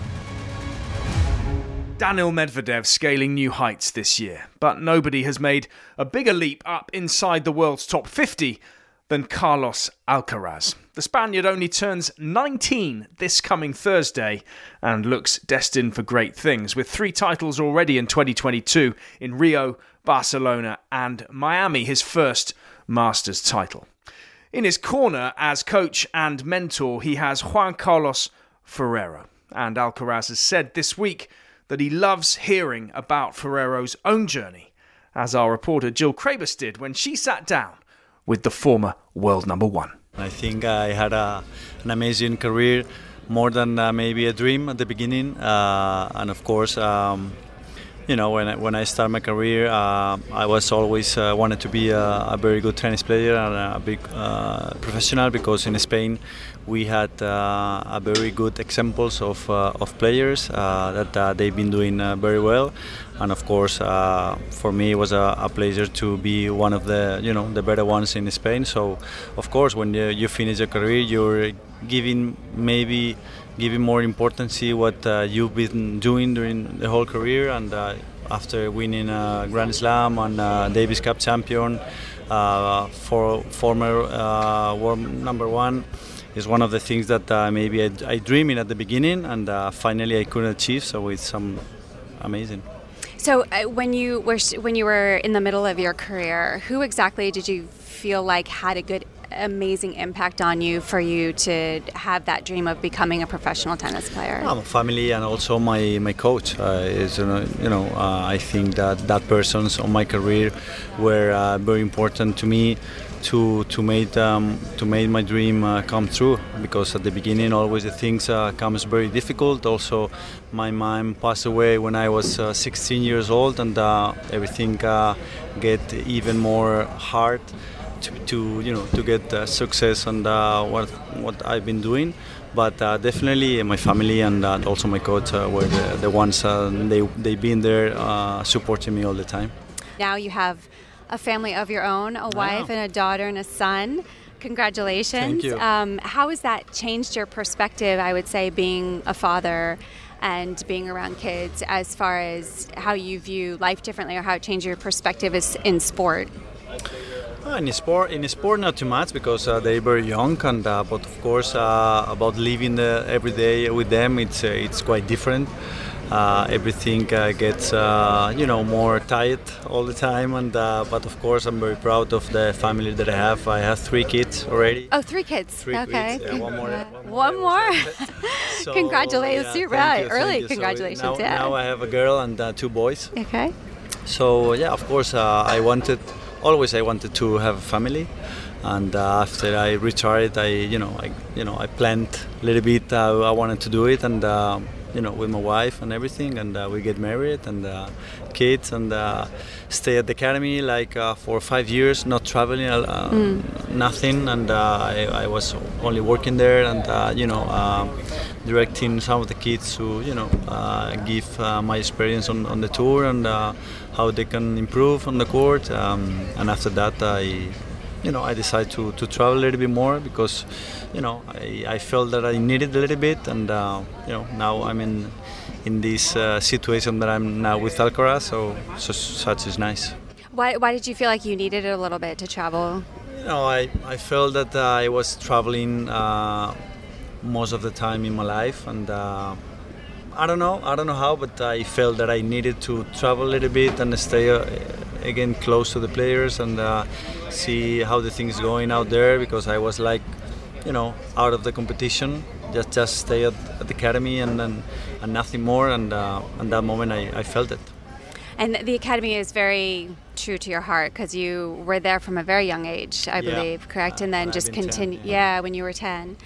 Daniil Medvedev scaling new heights this year, but nobody has made a bigger leap up inside the world's top 50 than Carlos Alcaraz. The Spaniard only turns 19 this coming Thursday and looks destined for great things, with three titles already in 2022 in Rio, Barcelona, and Miami, his first Masters title. In his corner as coach and mentor, he has Juan Carlos Ferrero. And Alcaraz has said this week that he loves hearing about Ferrero's own journey, as our reporter Jill Krabus did when she sat down with the former world number one. I think I had a, an amazing career, more than uh, maybe a dream at the beginning, uh, and of course. Um, you know, when I, when I started my career, uh, I was always uh, wanted to be a, a, very good tennis player and a big uh, professional because in Spain we had uh, a very good examples of, uh, of players that they've been doing very well, and of course for me it was a, a, pleasure to be one of the you know the better ones in Spain. So of course when you, you finish your career, you're giving maybe giving more importance to what uh, you've been doing during the whole career and uh, after winning a Grand Slam and uh, Davis Cup champion for former world number one is one of the things that uh, maybe I, I dreamed at the beginning and uh, finally I couldn't achieve. So it's some amazing. So uh, when you were when you were in the middle of your career, who exactly did you feel like had a good amazing impact on you for you to have that dream of becoming a professional tennis player? My family and also my, my coach uh, is you know uh, I think that that persons on my career were uh, very important to me to to make um, to make my dream uh, come true because at the beginning always the things uh, comes very difficult also my mom passed away when I was uh, 16 years old and everything get even more hard to, to you know to get uh, success and uh, what what I've been doing. But uh, definitely my family and uh, also my coach uh, were the, the ones uh, they they've been there supporting me all the time. Now you have a family of your own, a wife and a daughter and a son. Congratulations. Thank you. Um, how has that changed your perspective? I would say being a father and being around kids as far as how you view life differently or how it changed your perspective is in sport? Uh, in sport, in sport, not too much because uh, they're very young, and uh, but of course uh, about living every day with them, it's uh, it's quite different. Uh, everything gets you know more tight all the time, and but of course I'm very proud of the family that I have. I have three kids already. Oh, three kids. Three okay. Kids. (laughs) one more. One, one more. (laughs) so, congratulations! Yeah, You're right. you, Early you. congratulations. So now, yeah. now I have a girl and two boys. Okay. So yeah, of course I wanted always I wanted to have a family, and uh, after I retired, I you know I you know I planned a little bit. Uh, I wanted to do it, and uh, you know, with my wife and everything, and uh, we get married and uh, kids, and uh, stay at the academy like uh, for five years, not traveling, uh, Mm. nothing, and uh, I, I was only working there, and uh, you know, directing some of the kids to, you know, uh, give uh, my experience on, on the tour and uh, how they can improve on the court, um, and after that, I you know, I decided to, to travel a little bit more because, you know, I, I felt that I needed a little bit, and uh, you know, now I'm in in this uh, situation that I'm now with Alcaraz, so, so such is nice. Why, why did you feel like you needed it a little bit to travel? You know, I, I felt that uh, I was traveling uh, most of the time in my life, and uh, I don't know, I don't know how, but I felt that I needed to travel a little bit and stay uh, again close to the players and uh, see how the things going out there because I was like, you know, out of the competition. Just just stay at, at the academy and, and, and nothing more. And uh, at that moment, I, I felt it. And the academy is very true to your heart because you were there from a very young age, I Yeah. believe, correct? and then just been 10, continue, yeah. yeah, when you were 10,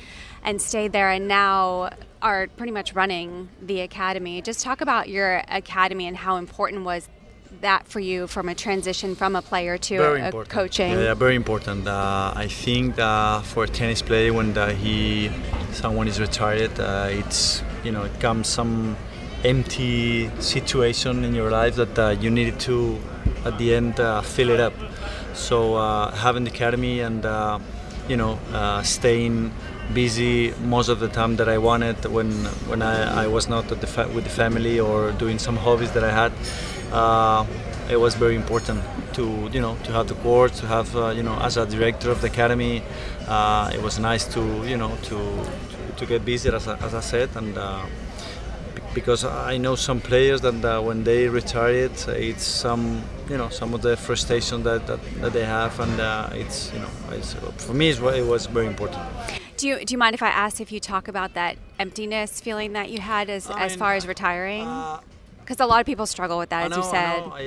and stayed there, and now are pretty much running the academy. Just talk about your academy and how important was that for you from a transition from a player to very a, a important. coaching. Yeah, yeah, very important. Uh, I think uh, for a tennis player, when he someone is retired, uh, it's you know it comes some empty situation in your life that uh, you needed to at the end uh, fill it up. So uh, having the academy and uh, you know uh, staying busy most of the time that I wanted when when I, I was not at the fa- with the family or doing some hobbies that I had. Uh, it was very important to you know to have the court to have uh, you know as a director of the academy uh, it was nice to you know to to, to get busy as, I- as I said and uh, because I know some players that uh, when they retired it's some you know some of the frustration that, that, that they have and uh, it's you know it's, for me it's, it was very important Do you do you mind if I ask if you talk about that emptiness feeling that you had as I as mean, far as retiring? Because a lot of people struggle with that, I as know, you said. I, know. I,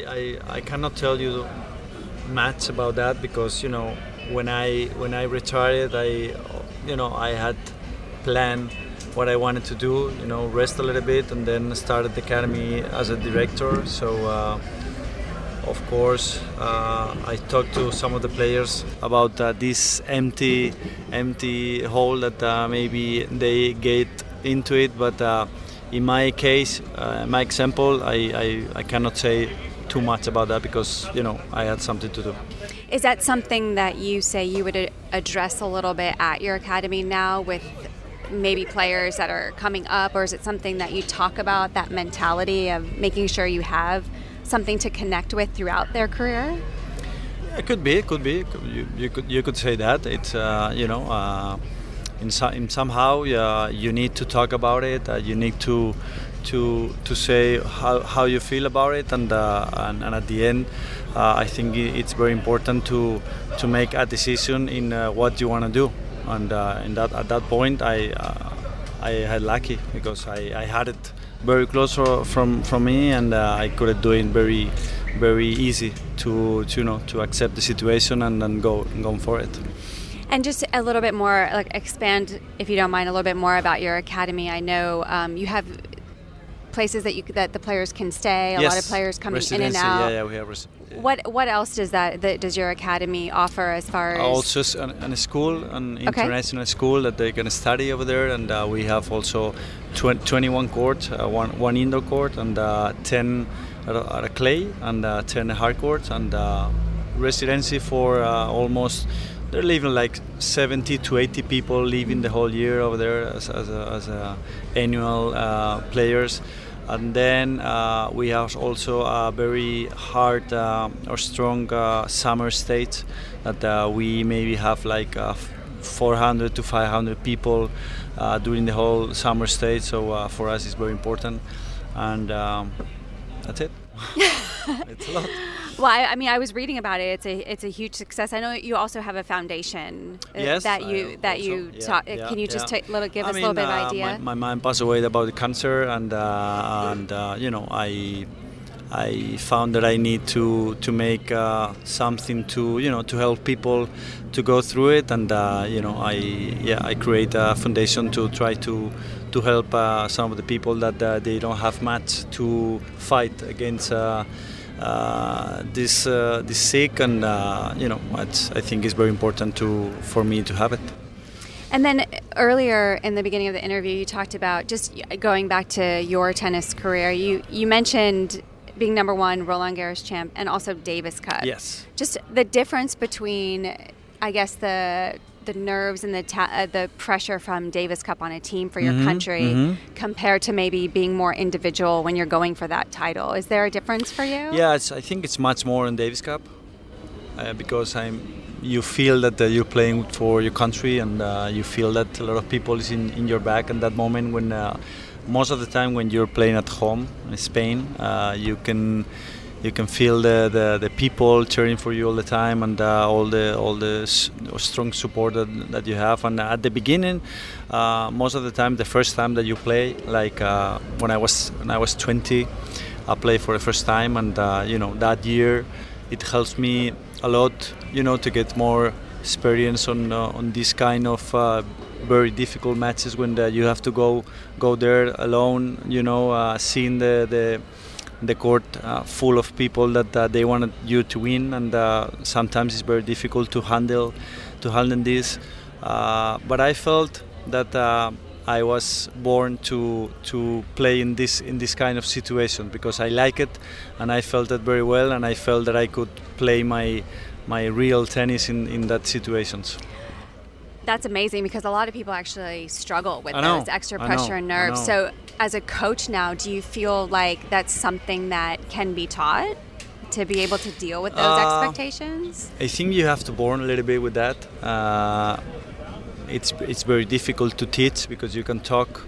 I, I cannot tell you much about that because you know when I when I retired I you know I had planned what I wanted to do you know rest a little bit and then started the academy as a director so uh, of course uh, I talked to some of the players about uh, this empty empty hole that uh, maybe they get into it but uh, in my case uh, my example I, I, I cannot say too much about that because you know I had something to do Is that something that you say you would address a little bit at your academy now with maybe players that are coming up, or is it something that you talk about that mentality of making sure you have something to connect with throughout their career? It could be. It could be. You, you could you could say that. It's uh, you know, uh, in, in somehow uh, you need to talk about it. Uh, you need to to to say how, how you feel about it, and uh, and, and at the end, uh, I think it's very important to to make a decision in uh, what you want to do. And uh, in that at that point, I I had lucky because I, I had it very close from from me, and I could do it very very easy to, to you know to accept the situation and then go go for it. And just a little bit more, like expand, if you don't mind, a little bit more about your academy. I know um, you have places that you that the players can stay. A lot of players coming in and residency, out. Yeah, yeah, we have. Res- What what else does that, that does your academy offer as far as also an, an school, an Okay. international school that they can study over there, and uh, we have also tw- 21 court, uh, one one indoor court, and uh, 10 at a, at a clay, and uh, 10 hard courts, and uh, residency for uh, almost. They're living like 70 to 80 people living the whole year over there as, as, a, as a annual uh, players. And then uh, we have also a very hard uh, or strong uh, summer state that uh, we maybe have like uh, 400 to 500 people uh, during the whole summer state. So uh, for us it's very important. And um, that's it. (laughs) It's a lot Well, I, I mean, I was reading about it. It's a it's a huge success. I know you also have a foundation uh, Yes, that I you that also- you yeah, talk. yeah, can you just yeah. little give I us a little mean, bit of uh, idea? My, my mom passed away about the cancer, and uh, and uh, you know I I found that I need to to make uh, something to you know to help people to go through it, and uh, you know I yeah I create a foundation to try to to help uh, some of the people that uh, they don't have much to fight against. Uh, uh, this uh, this sick and you know I think it's very important to for me to have it. And then earlier in the beginning of the interview, you talked about just going back to your tennis career. You you mentioned being number one Roland Garros champ and also Davis Cup. Yes. Just the difference between, I guess the the nerves and the ta- uh, the pressure from Davis Cup on a team for your mm-hmm, country mm-hmm. compared to maybe being more individual when you're going for that title. Is there a difference for you? Yeah, I think it's much more in Davis Cup uh, because I'm. You feel that uh, you're playing for your country, and uh, you feel that a lot of people is in, in your back in that moment when uh, most of the time when you're playing at home in Spain, uh, you can you can feel the, the, the, people cheering for you all the time and uh, all the all the strong support that, that you have. And at the beginning, uh, most of the time, the first time that you play, like uh, when I was when I was 20, I played for the first time, and uh, you know that year, it helps me a lot, you know, to get more experience on uh, on this kind of very difficult matches when you have to go go there alone. You know, uh, seeing the the the court uh, full of people that uh, they wanted you to win, and uh, sometimes it's very difficult to handle to handle this. Uh, but I felt that. Uh, I was born to to play in this in this kind of situation because I like it and I felt that very well and I felt that I could play my my real tennis in, in that situations that's amazing because a lot of people actually struggle with know, those extra pressure and nerves. So, as a coach now, do you feel like that's something that can be taught to be able to deal with those uh, expectations? I think you have to born a little bit with that. Uh, it's it's very difficult to teach because you can talk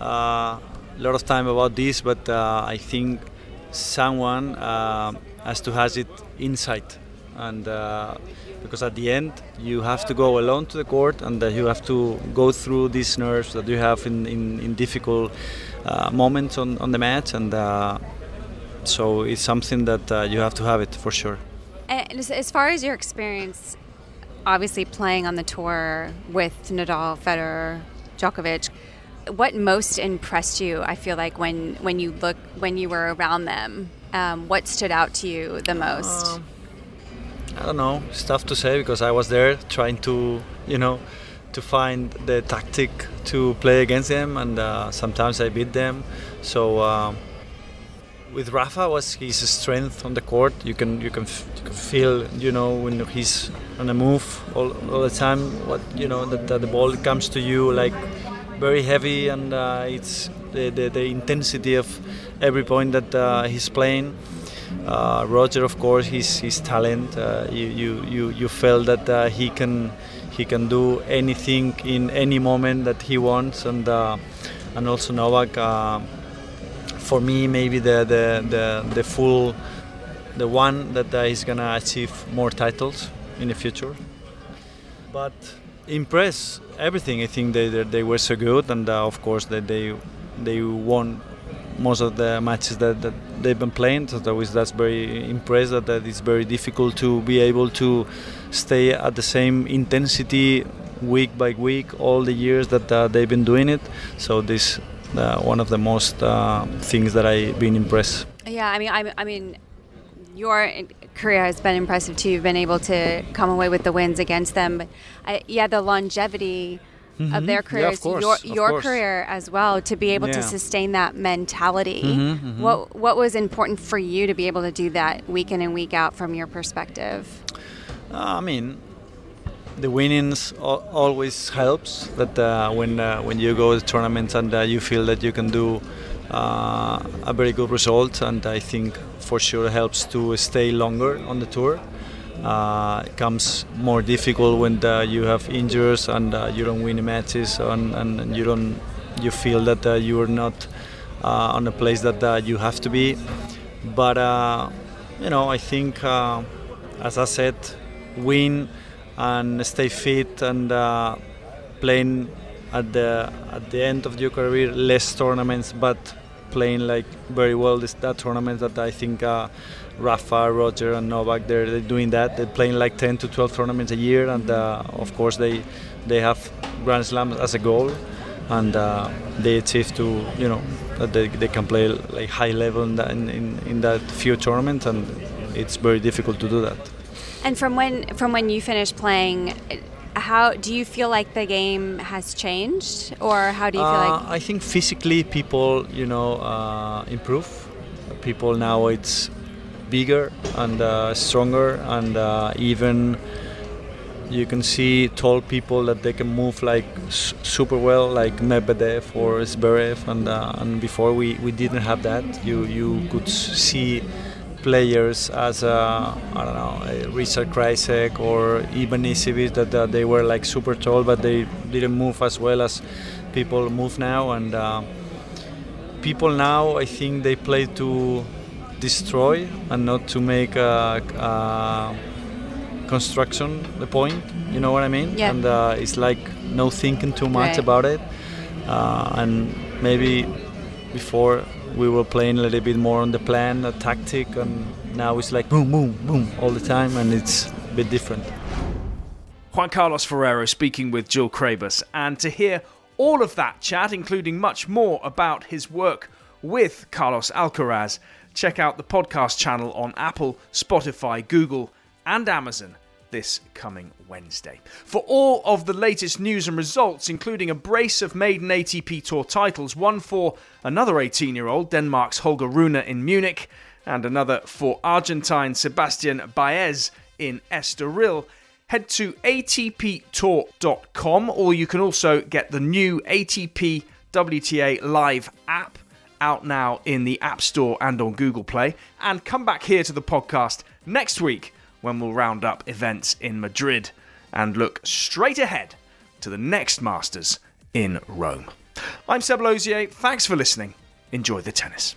uh, a lot of time about this, but uh, I think someone uh, has to has it inside and uh, because at the end you have to go alone to the court and uh, you have to go through these nerves that you have in, in, in difficult uh, moments on, on the match. And uh, so it's something that uh, you have to have it for sure. As far as your experience obviously playing on the tour with Nadal, Federer, Djokovic what most impressed you i feel like when when you look when you were around them? Um, what stood out to you the most? Um, I don't know. It's tough to say because I was there trying to, you know, to find the tactic to play against them, and uh, sometimes I beat them. So uh, with Rafa was his strength on the court. You can you can, f- you can feel, you know, when he's on a move all, all the time. What you know that, that the ball comes to you like very heavy, and uh, it's the, the, the intensity of every point that uh, he's playing. Uh, Roger, of course, his his talent. Uh, you, you you felt that uh, he can he can do anything in any moment that he wants, and uh, and also Novak. Uh, for me, maybe the the the, the full the one that uh, is gonna achieve more titles in the future. But impress everything. I think they they, they were so good, and of course that they they won most of the matches that, that they've been playing. So that was that's very impressed that, that it's very difficult to be able to stay at the same intensity week by week all the years that uh, they've been doing it. So this uh, one of the most uh, things that I've been impressed. Yeah, I mean, I, I mean, your career has been impressive too. You've been able to come away with the wins against them, but uh, yeah, the longevity mm-hmm. of their careers, yeah, of course, your your career as well, to be able yeah. to sustain that mentality. Mm-hmm, mm-hmm. What what was important for you to be able to do that week in and week out from your perspective? Uh, I mean, the winnings always helps. That uh, when uh, when you go to tournaments and uh, you feel that you can do uh, a very good result, and I think for sure helps to stay longer on the tour uh, it comes more difficult when the, you have injuries and uh, you don't win matches and, and, you don't you feel that uh, you are not uh, on a place that uh, you have to be. But uh, you know, I think, as I said, win and stay fit and playing at the at the end of your career less tournaments, but playing like very well this that tournament that I think uh, Rafa, Roger, and Novak they're, they're, doing that. They're playing like 10 to 12 tournaments a year, and uh, of course they they have Grand Slams as a goal, and uh, they achieve to you know that they, they can play like high level in that in, in, that few tournaments, and it's very difficult to do that. And from when from when you finished playing, how do you feel like the game has changed, or how do you feel uh, like? I think physically people, you know, uh, improve. People now it's bigger and uh, stronger, and uh, even you can see tall people that they can move like super well, like Medvedev or Zverev, and uh, and before we, we didn't have that. You you could see players as uh, I don't know Richard Krajicek or even Ivanisevic that uh, they were like super tall, but they didn't move as well as people move now. And uh, people now, I think they play to destroy and not to make a, a construction the point. You know what I mean? Yeah. And uh, it's like no thinking too much Right. about it, uh, and maybe before we were playing a little bit more on the plan, the tactic, and now it's like boom, boom, boom all the time, and it's a bit different. Juan Carlos Ferrero speaking with Jill Krabus, and to hear all of that chat, including much more about his work with Carlos Alcaraz, check out the podcast channel on Apple, Spotify, Google, and Amazon this coming Wednesday. For all of the latest news and results, including a brace of maiden ATP Tour titles, one for another 18 year old, Denmark's Holger Rune in Munich, and another for Argentine Sebastian Baez in Estoril, head to atptour.com or you can also get the new ATP WTA Live app out now in the App Store and on Google Play. And come back here to the podcast next week when we'll round up events in Madrid and look straight ahead to the next Masters in Rome. I'm Seb Lauzier. Thanks for listening. Enjoy the tennis.